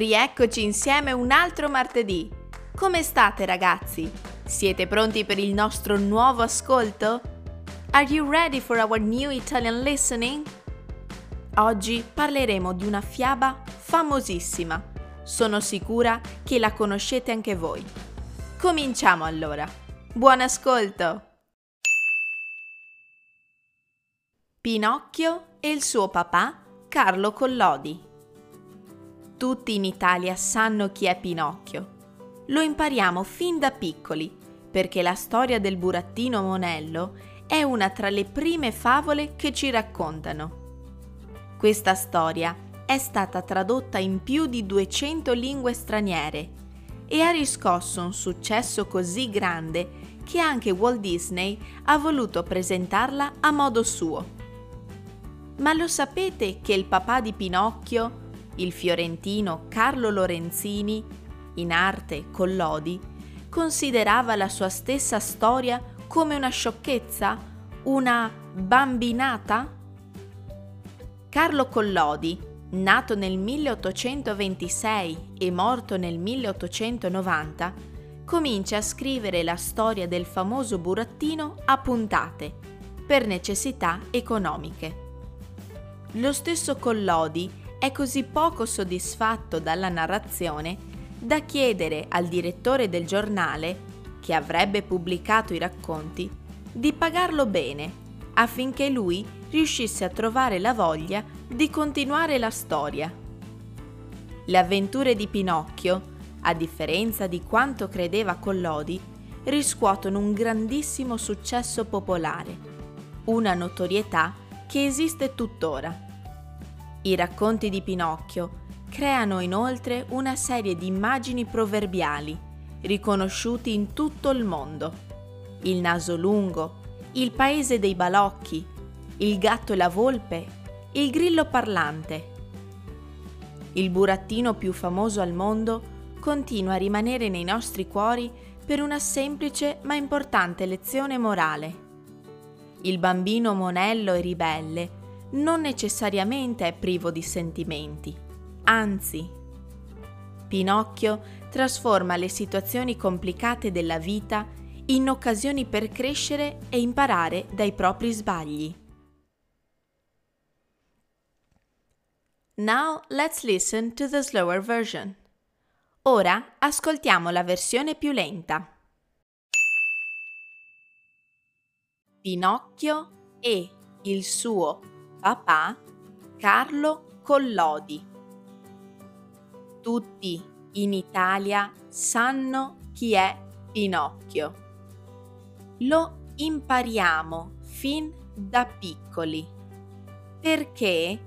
Rieccoci insieme un altro martedì. Come state ragazzi? Siete pronti per il nostro nuovo ascolto? Are you ready for our new Italian listening? Oggi parleremo di una fiaba famosissima. Sono sicura che la conoscete anche voi. Cominciamo allora. Buon ascolto! Pinocchio e il suo papà Carlo Collodi. Tutti in Italia sanno chi è Pinocchio. Lo impariamo fin da piccoli, perché la storia del burattino Monello è una tra le prime favole che ci raccontano. Questa storia è stata tradotta in più di 200 lingue straniere e ha riscosso un successo così grande che anche Walt Disney ha voluto presentarla a modo suo. Ma lo sapete che il papà di Pinocchio il fiorentino Carlo Lorenzini, in arte Collodi, considerava la sua stessa storia come una sciocchezza, una bambinata? Carlo Collodi, nato nel 1826 e morto nel 1890, comincia a scrivere la storia del famoso burattino a puntate, per necessità economiche. Lo stesso Collodi è così poco soddisfatto dalla narrazione da chiedere al direttore del giornale, che avrebbe pubblicato i racconti, di pagarlo bene affinché lui riuscisse a trovare la voglia di continuare la storia. Le avventure di Pinocchio, a differenza di quanto credeva Collodi, riscuotono un grandissimo successo popolare, una notorietà che esiste tuttora. I racconti di Pinocchio creano inoltre una serie di immagini proverbiali, riconosciuti in tutto il mondo. Il naso lungo, il paese dei balocchi, il gatto e la volpe, il grillo parlante. Il burattino più famoso al mondo continua a rimanere nei nostri cuori per una semplice ma importante lezione morale. Il bambino monello e ribelle non necessariamente è privo di sentimenti, anzi. Pinocchio trasforma le situazioni complicate della vita in occasioni per crescere e imparare dai propri sbagli. Now let's listen to the slower version. Ora ascoltiamo la versione più lenta. Pinocchio e il suo papà Carlo Collodi. Tutti in Italia sanno chi è Pinocchio. Lo impariamo fin da piccoli perché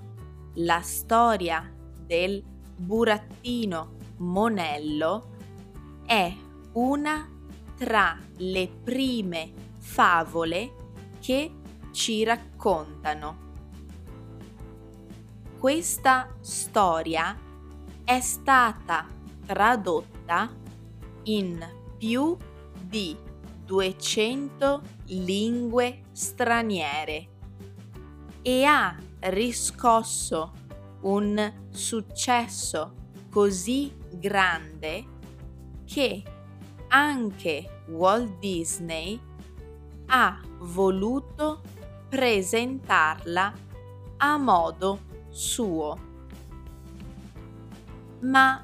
la storia del burattino Monello è una tra le prime favole che ci raccontano questa storia è stata tradotta in più di 200 lingue straniere e ha riscosso un successo così grande che anche Walt Disney ha voluto presentarla a modo suo. Ma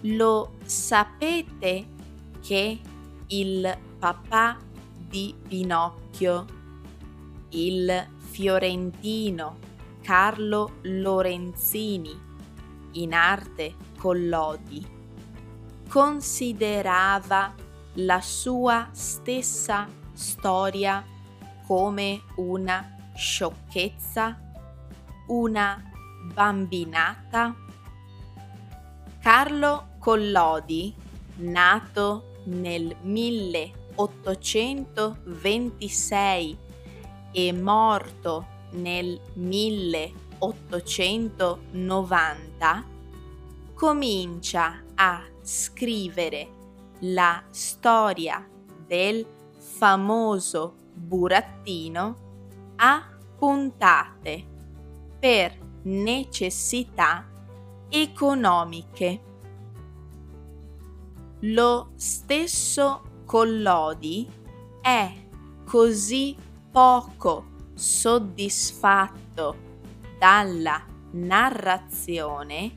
lo sapete che il papà di Pinocchio, il fiorentino Carlo Lorenzini, in arte Collodi, considerava la sua stessa storia come una sciocchezza, una bambinata? Carlo Collodi, nato nel 1826 e morto nel 1890, comincia a scrivere la storia del famoso burattino a puntate per necessità economiche. Lo stesso Collodi è così poco soddisfatto dalla narrazione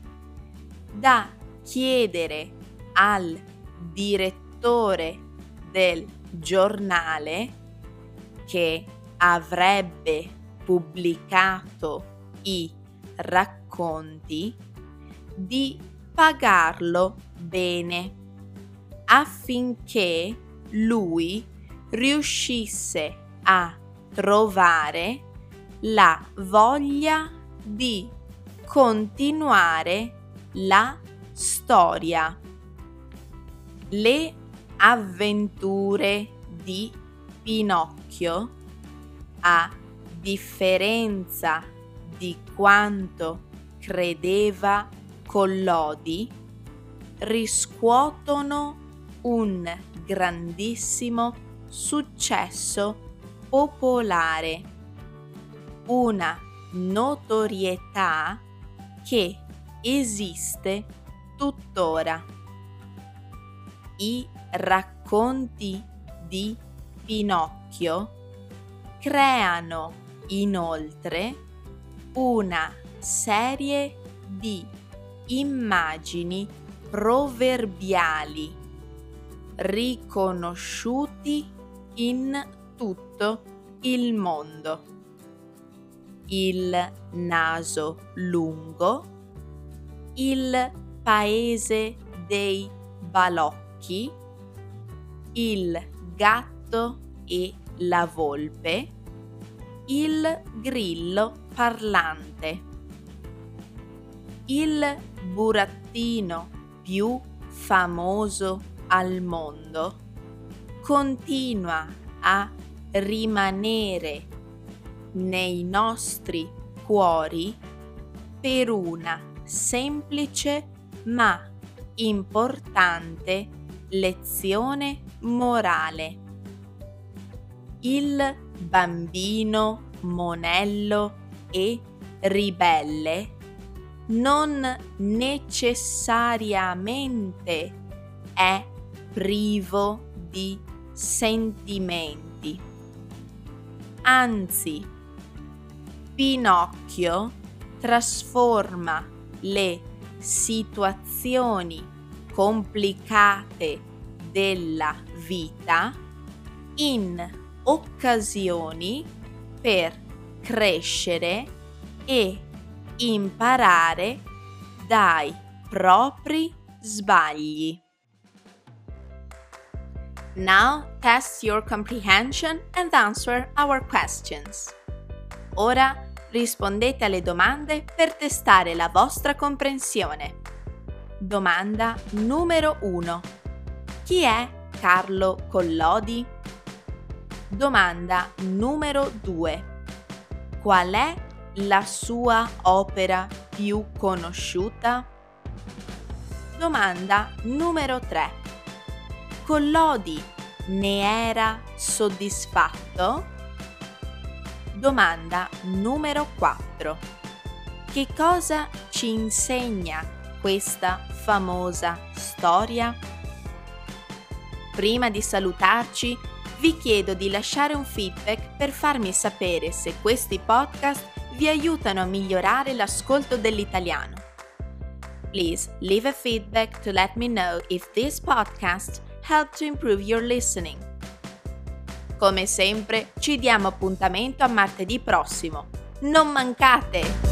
da chiedere al direttore del giornale che avrebbe pubblicato i racconti di pagarlo bene affinché lui riuscisse a trovare la voglia di continuare la storia. Le avventure di Pinocchio, a differenza di quanto credeva Collodi, riscuotono un grandissimo successo popolare, una notorietà che esiste tuttora. I racconti di Pinocchio creano inoltre una serie di immagini proverbiali riconosciuti in tutto il mondo. Il naso lungo, il paese dei balocchi, il gatto e la volpe, il grillo parlante. Il burattino più famoso al mondo continua a rimanere nei nostri cuori per una semplice ma importante lezione morale. Il bambino monello e ribelle non necessariamente è privo di sentimenti. Anzi, Pinocchio trasforma le situazioni complicate della vita in occasioni per crescere e imparare dai propri sbagli. Now test your comprehension and answer our questions. Ora rispondete alle domande per testare la vostra comprensione. Domanda numero 1. Chi è Carlo Collodi? Domanda numero 2. Qual è la sua opera più conosciuta? Domanda numero 3. Collodi ne era soddisfatto? Domanda numero 4. Che cosa ci insegna questa famosa storia? Prima di salutarci, vi chiedo di lasciare un feedback per farmi sapere se questi podcast vi aiutano a migliorare l'ascolto dell'italiano. Please leave a feedback to let me know if this podcast help to improve your listening. Come sempre, ci diamo appuntamento a martedì prossimo. Non mancate!